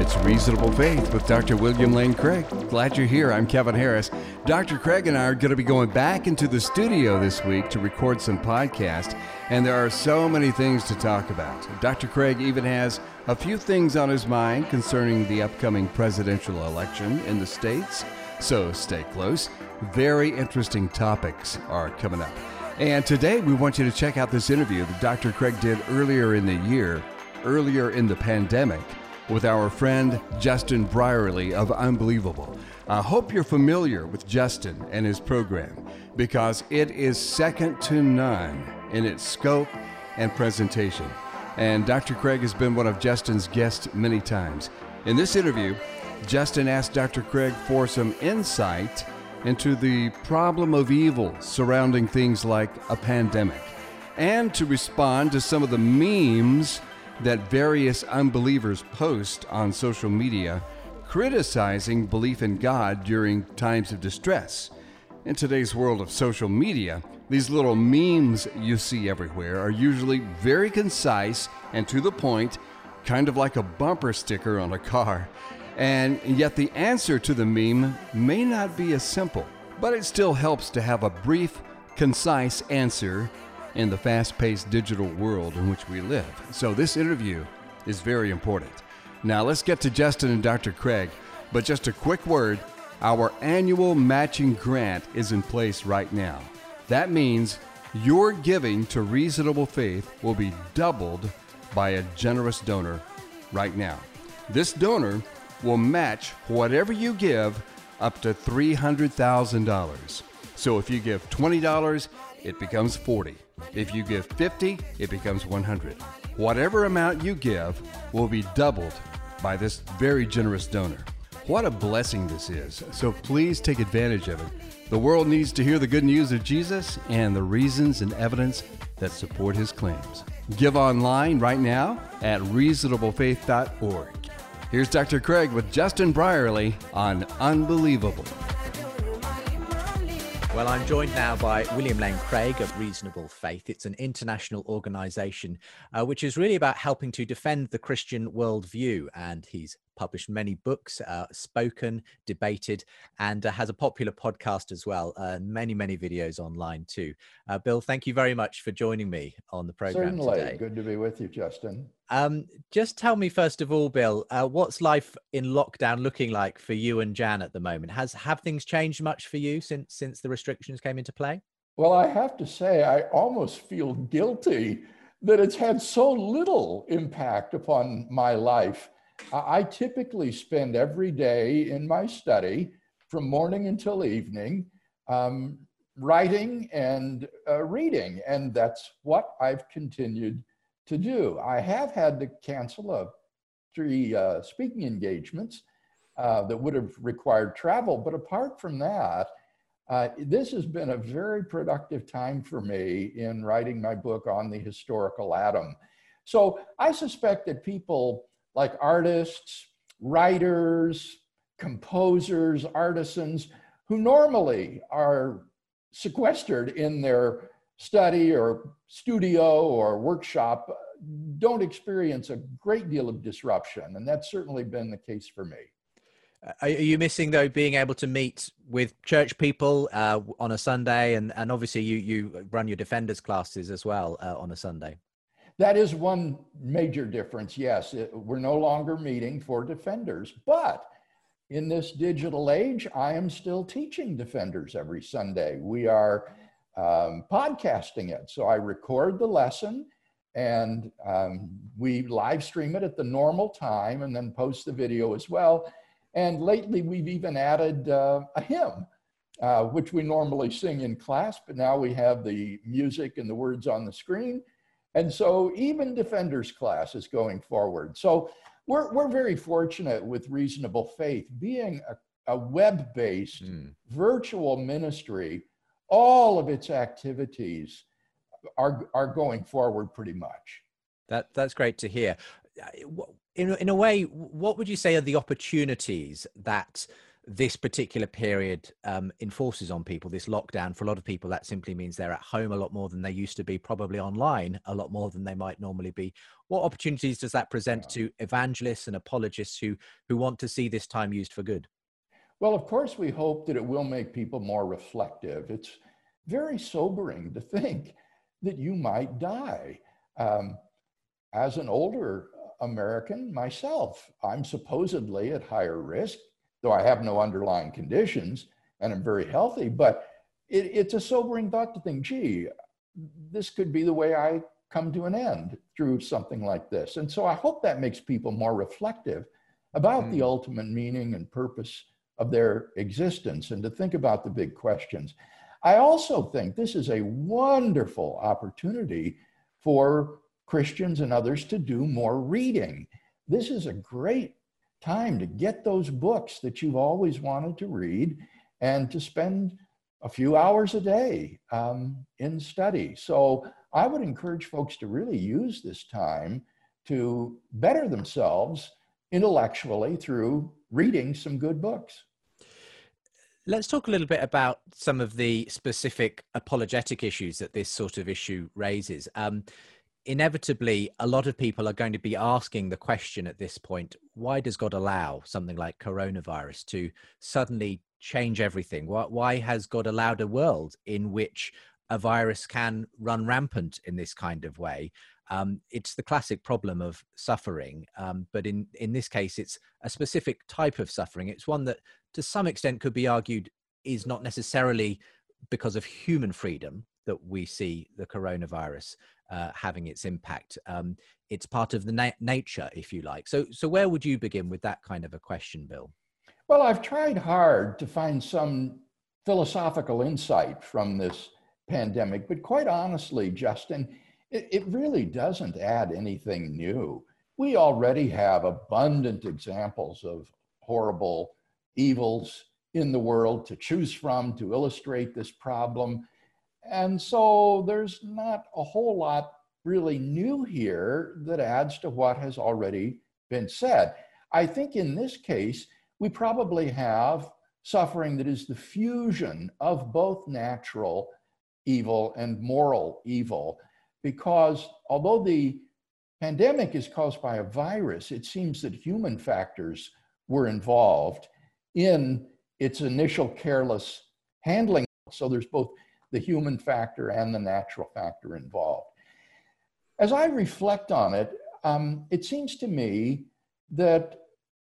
It's Reasonable Faith with Dr. William Lane Craig. Glad you're here. I'm Kevin Harris. Dr. Craig and I are going to be going back into the studio this week to record some podcasts, and there are so many things to talk about. Dr. Craig even has a few things on his mind concerning the upcoming presidential election in the States, so stay close. Very interesting topics are coming up. And today we want you to check out this interview that Dr. Craig did earlier in the year, earlier in the pandemic with our friend Justin Brierley of Unbelievable. I hope you're familiar with Justin and his program because it is second to none in its scope and presentation. And Dr. Craig has been one of Justin's guests many times. In this interview, Justin asked Dr. Craig for some insight into the problem of evil surrounding things like a pandemic and to respond to some of the memes that various unbelievers post on social media criticizing belief in God during times of distress. In today's world of social media, these little memes you see everywhere are usually very concise and to the point, kind of like a bumper sticker on a car. And yet, the answer to the meme may not be as simple, but it still helps to have a brief, concise answer in the fast paced digital world in which we live. So, this interview is very important. Now, let's get to Justin and Dr. Craig, but just a quick word our annual matching grant is in place right now. That means your giving to Reasonable Faith will be doubled by a generous donor right now. This donor will match whatever you give up to $300,000. So if you give $20, it becomes 40. If you give 50, it becomes 100. Whatever amount you give will be doubled by this very generous donor. What a blessing this is. So please take advantage of it. The world needs to hear the good news of Jesus and the reasons and evidence that support his claims. Give online right now at reasonablefaith.org. Here's Dr. Craig with Justin Brierley on Unbelievable. Well, I'm joined now by William Lane Craig of Reasonable Faith. It's an international organization uh, which is really about helping to defend the Christian worldview. And he's published many books, uh, spoken, debated, and uh, has a popular podcast as well, uh, many, many videos online too. Uh, Bill, thank you very much for joining me on the program Certainly. today. Good to be with you, Justin. Um, just tell me first of all, Bill, uh, what's life in lockdown looking like for you and Jan at the moment? Has have things changed much for you since since the restrictions came into play? Well, I have to say, I almost feel guilty that it's had so little impact upon my life. I typically spend every day in my study from morning until evening um, writing and uh, reading, and that's what I've continued to do. I have had to cancel a, three uh, speaking engagements uh, that would have required travel, but apart from that, uh, this has been a very productive time for me in writing my book on the historical Adam. So I suspect that people like artists, writers, composers, artisans, who normally are sequestered in their study or studio or workshop, don't experience a great deal of disruption. And that's certainly been the case for me. Are you missing though being able to meet with church people uh, on a Sunday, and and obviously you you run your defenders classes as well uh, on a Sunday? That is one major difference. Yes, it, we're no longer meeting for defenders, but in this digital age, I am still teaching defenders every Sunday. We are um, podcasting it, so I record the lesson and um, we live stream it at the normal time and then post the video as well. And lately, we've even added uh, a hymn, uh, which we normally sing in class, but now we have the music and the words on the screen. And so even Defenders class is going forward. So we're, we're very fortunate with Reasonable Faith being a, a web based mm. virtual ministry. All of its activities are, are going forward pretty much. That, that's great to hear. In, in a way, what would you say are the opportunities that this particular period um, enforces on people this lockdown for a lot of people that simply means they're at home a lot more than they used to be probably online a lot more than they might normally be. What opportunities does that present yeah. to evangelists and apologists who who want to see this time used for good? Well of course we hope that it will make people more reflective. It's very sobering to think that you might die. Um, as an older American myself, I'm supposedly at higher risk though I have no underlying conditions and I'm very healthy. But it, it's a sobering thought to think, gee, this could be the way I come to an end through something like this. And so I hope that makes people more reflective about mm. the ultimate meaning and purpose of their existence and to think about the big questions. I also think this is a wonderful opportunity for Christians and others to do more reading. This is a great time to get those books that you've always wanted to read and to spend a few hours a day um, in study. So I would encourage folks to really use this time to better themselves intellectually through reading some good books. Let's talk a little bit about some of the specific apologetic issues that this sort of issue raises. Um, inevitably a lot of people are going to be asking the question at this point why does god allow something like coronavirus to suddenly change everything? Why, why has god allowed a world in which a virus can run rampant in this kind of way? Um, it's the classic problem of suffering um, but in in this case it's a specific type of suffering. It's one that to some extent could be argued is not necessarily because of human freedom that we see the coronavirus uh, having its impact. Um, it's part of the na- nature, if you like. So, so where would you begin with that kind of a question, Bill? Well, I've tried hard to find some philosophical insight from this pandemic, but quite honestly, Justin, it, it really doesn't add anything new. We already have abundant examples of horrible evils in the world to choose from to illustrate this problem. And so there's not a whole lot really new here that adds to what has already been said. I think in this case, we probably have suffering that is the fusion of both natural evil and moral evil. Because although the pandemic is caused by a virus, it seems that human factors were involved in its initial careless handling. So there's both the human factor and the natural factor involved. As I reflect on it, um, it seems to me that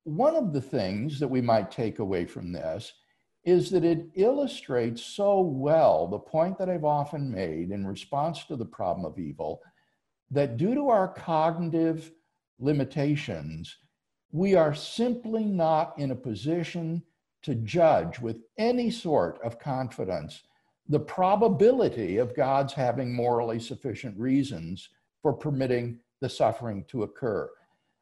one of the things that we might take away from this is that it illustrates so well the point that I've often made in response to the problem of evil that due to our cognitive limitations, we are simply not in a position to judge with any sort of confidence the probability of God's having morally sufficient reasons for permitting the suffering to occur.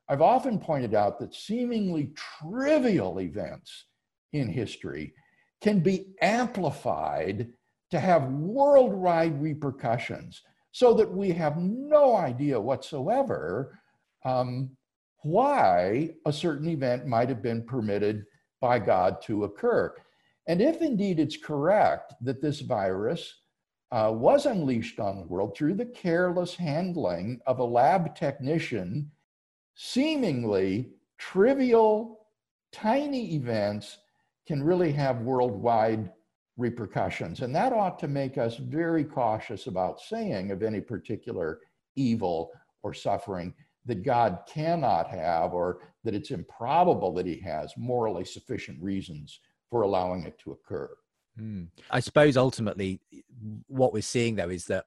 I've often pointed out that seemingly trivial events in history can be amplified to have worldwide repercussions so that we have no idea whatsoever um, why a certain event might have been permitted by God to occur. And if indeed it's correct that this virus uh, was unleashed on the world through the careless handling of a lab technician, seemingly trivial, tiny events can really have worldwide repercussions. And that ought to make us very cautious about saying of any particular evil or suffering that God cannot have or that it's improbable that he has morally sufficient reasons for allowing it to occur. Mm. I suppose ultimately what we're seeing though is that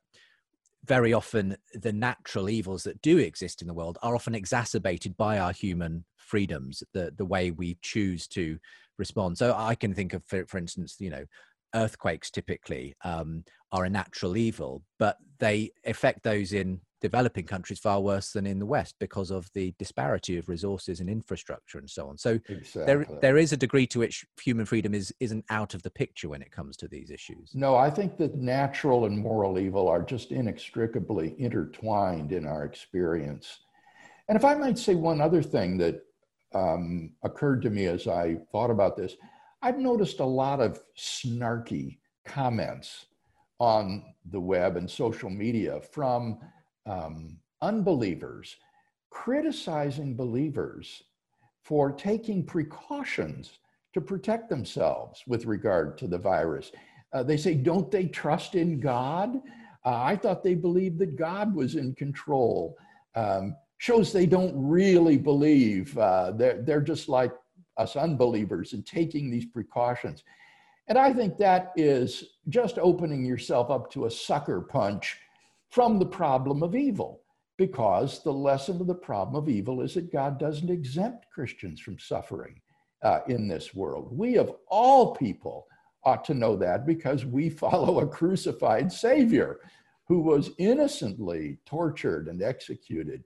very often the natural evils that do exist in the world are often exacerbated by our human freedoms, the the way we choose to respond. So I can think of, for, for instance, you know, earthquakes typically um, are a natural evil, but they affect those in developing countries far worse than in the West because of the disparity of resources and infrastructure and so on. So exactly. there there is a degree to which human freedom is isn't out of the picture when it comes to these issues. No, I think that natural and moral evil are just inextricably intertwined in our experience. And if I might say one other thing that um, occurred to me as I thought about this, I've noticed a lot of snarky comments on the web and social media from um, unbelievers criticizing believers for taking precautions to protect themselves with regard to the virus. Uh, they say, don't they trust in God? Uh, I thought they believed that God was in control. Um, shows they don't really believe. Uh, they're, they're just like us unbelievers and taking these precautions. And I think that is just opening yourself up to a sucker punch from the problem of evil, because the lesson of the problem of evil is that God doesn't exempt Christians from suffering uh, in this world. We, of all people, ought to know that because we follow a crucified Savior who was innocently tortured and executed.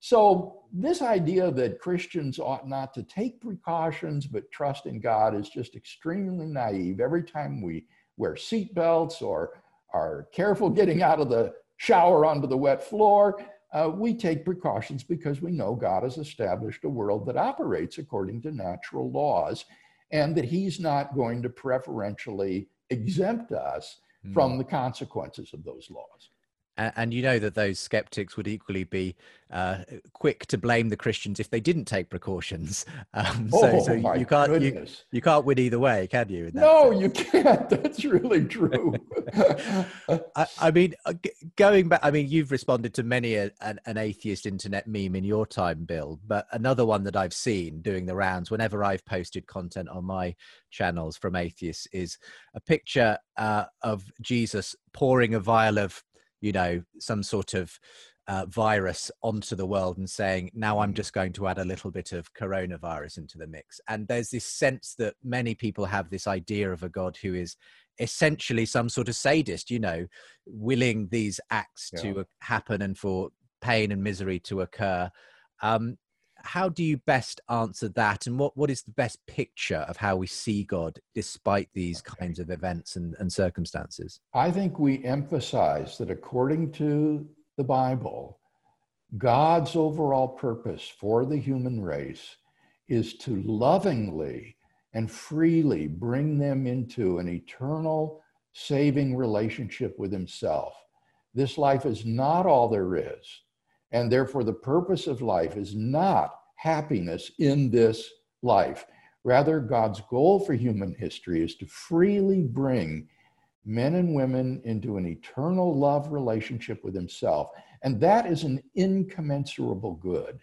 So, this idea that Christians ought not to take precautions but trust in God is just extremely naive. Every time we wear seatbelts or are careful getting out of the shower onto the wet floor, uh, we take precautions because we know God has established a world that operates according to natural laws and that He's not going to preferentially exempt us mm. from the consequences of those laws and, and you know that those skeptics would equally be uh, quick to blame the Christians if they didn't take precautions. Um, so, oh, so you, you can't you, you, can't win either way, can you? No, sense? you can't. That's really true. I, I, mean, uh, going back, I mean, you've responded to many a, an, an atheist internet meme in your time, Bill. But another one that I've seen doing the rounds whenever I've posted content on my channels from atheists is a picture uh, of Jesus pouring a vial of you know some sort of uh, virus onto the world and saying now i'm mm. just going to add a little bit of coronavirus into the mix and there's this sense that many people have this idea of a god who is essentially some sort of sadist you know willing these acts yeah. to happen and for pain and misery to occur um, how do you best answer that? And what, what is the best picture of how we see god despite these okay. kinds of events and, and circumstances? I think we emphasize that according to the bible god's overall purpose for the human race is to lovingly and freely bring them into an eternal saving relationship with himself. This life is not all there is and therefore, the purpose of life is not happiness in this life. Rather, God's goal for human history is to freely bring men and women into an eternal love relationship with Himself. And that is an incommensurable good,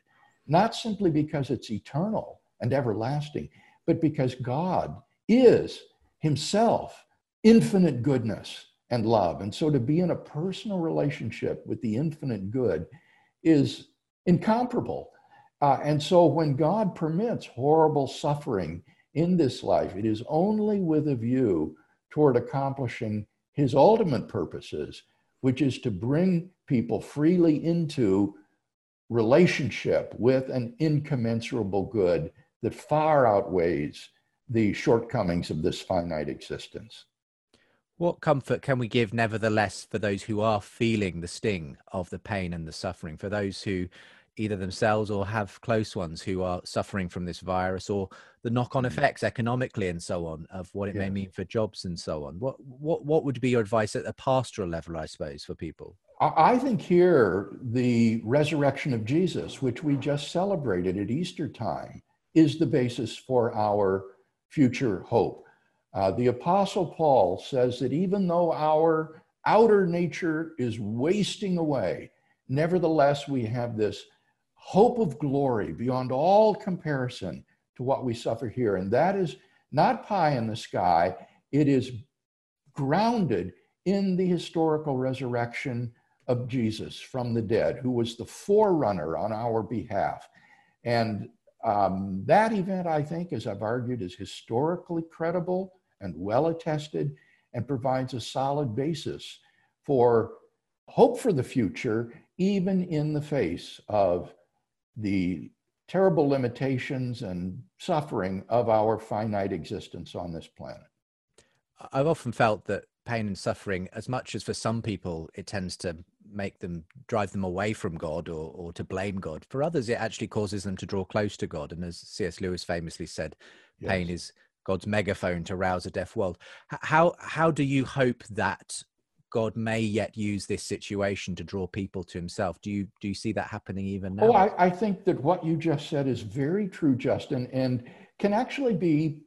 not simply because it's eternal and everlasting, but because God is Himself infinite goodness and love. And so to be in a personal relationship with the infinite good is incomparable. Uh, and so when God permits horrible suffering in this life, it is only with a view toward accomplishing his ultimate purposes, which is to bring people freely into relationship with an incommensurable good that far outweighs the shortcomings of this finite existence. What comfort can we give, nevertheless, for those who are feeling the sting of the pain and the suffering, for those who either themselves or have close ones who are suffering from this virus, or the knock-on mm. effects economically and so on of what it yeah. may mean for jobs and so on? What what what would be your advice at a pastoral level, I suppose, for people? I think here the resurrection of Jesus, which we just celebrated at Easter time, is the basis for our future hope. Uh, the Apostle Paul says that even though our outer nature is wasting away, nevertheless, we have this hope of glory beyond all comparison to what we suffer here. And that is not pie in the sky, it is grounded in the historical resurrection of Jesus from the dead, who was the forerunner on our behalf. And um, that event, I think, as I've argued, is historically credible and well attested and provides a solid basis for hope for the future, even in the face of the terrible limitations and suffering of our finite existence on this planet. I've often felt that pain and suffering, as much as for some people it tends to make them drive them away from God or, or to blame God, for others it actually causes them to draw close to God. And as C.S. Lewis famously said, yes. pain is God's megaphone to rouse a deaf world. How how do you hope that God may yet use this situation to draw people to Himself? Do you do you see that happening even now? Oh, I, I think that what you just said is very true, Justin, and can actually be,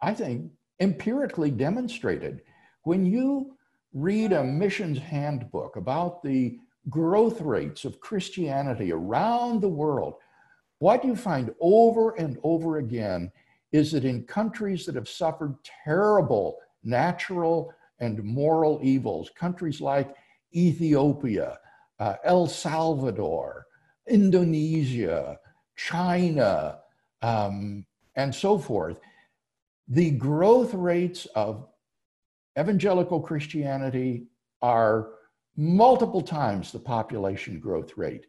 I think, empirically demonstrated. When you read a missions handbook about the growth rates of Christianity around the world, what you find over and over again is that in countries that have suffered terrible natural and moral evils, countries like Ethiopia, uh, El Salvador, Indonesia, China, um, and so forth, the growth rates of evangelical Christianity are multiple times the population growth rate.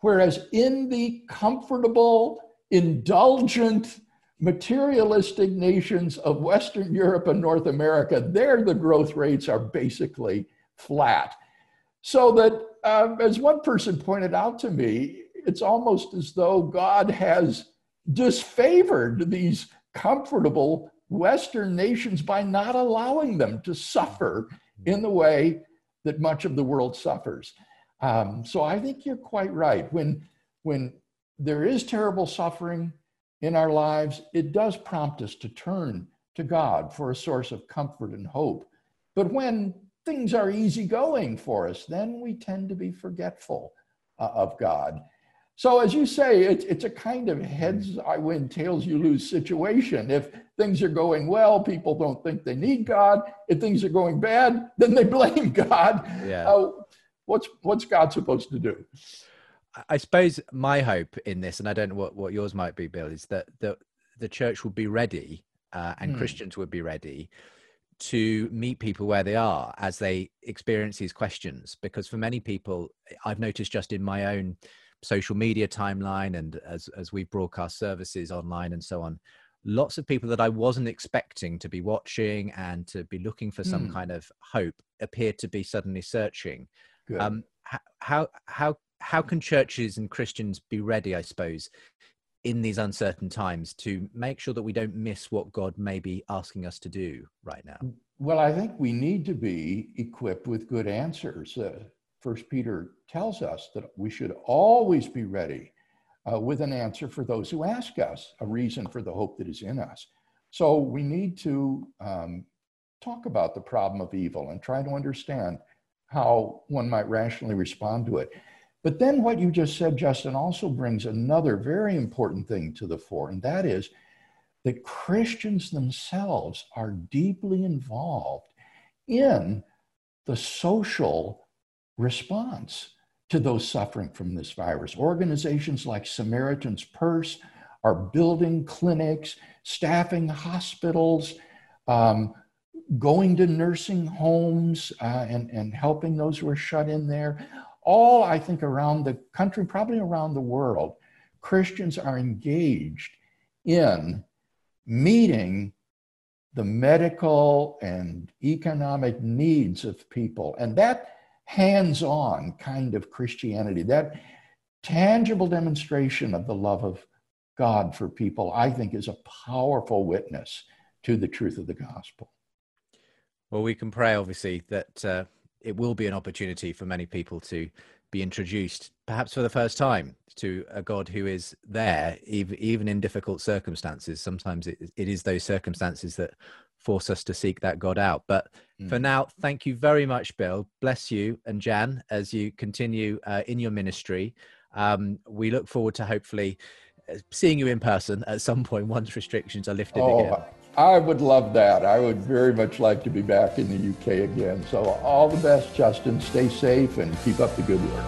Whereas in the comfortable, indulgent, materialistic nations of Western Europe and North America, there the growth rates are basically flat. So that, uh, as one person pointed out to me, it's almost as though God has disfavored these comfortable Western nations by not allowing them to suffer in the way that much of the world suffers. Um, so I think you're quite right. When, when there is terrible suffering in our lives, it does prompt us to turn to God for a source of comfort and hope. But when things are easygoing for us, then we tend to be forgetful uh, of God. So, as you say, it, it's a kind of heads I win, tails you lose situation. If things are going well, people don't think they need God. If things are going bad, then they blame God. Yeah. Uh, what's what's God supposed to do? I suppose my hope in this, and I don't know what, what yours might be, Bill, is that the the church would be ready uh, and hmm. Christians would be ready to meet people where they are as they experience these questions. Because for many people, I've noticed just in my own social media timeline and as as we broadcast services online and so on lots of people that i wasn't expecting to be watching and to be looking for some mm. kind of hope appear to be suddenly searching Good. um how how how can churches and christians be ready i suppose in these uncertain times to make sure that we don't miss what god may be asking us to do right now well i think we need to be equipped with good answers uh, First Peter tells us that we should always be ready uh, with an answer for those who ask us, a reason for the hope that is in us. So we need to um, talk about the problem of evil and try to understand how one might rationally respond to it. But then what you just said, Justin, also brings another very important thing to the fore, and that is that Christians themselves are deeply involved in the social response to those suffering from this virus. Organizations like Samaritan's Purse are building clinics, staffing hospitals, um, going to nursing homes uh, and, and helping those who are shut in there. All, I think, around the country, probably around the world, Christians are engaged in meeting the medical and economic needs of people. And that hands on kind of Christianity, that tangible demonstration of the love of God for people, I think is a powerful witness to the truth of the gospel. Well, we can pray, obviously, that uh, it will be an opportunity for many people to be introduced, perhaps for the first time, to a God who is there, even in difficult circumstances. Sometimes it, it is those circumstances that force us to seek that God out. But mm. for now, thank you very much, Bill. Bless you and Jan as you continue uh, in your ministry. Um, we look forward to hopefully uh, seeing you in person at some point once restrictions are lifted oh, again. I would love that. I would very much like to be back in the UK again. So all the best, Justin. Stay safe and keep up the good work.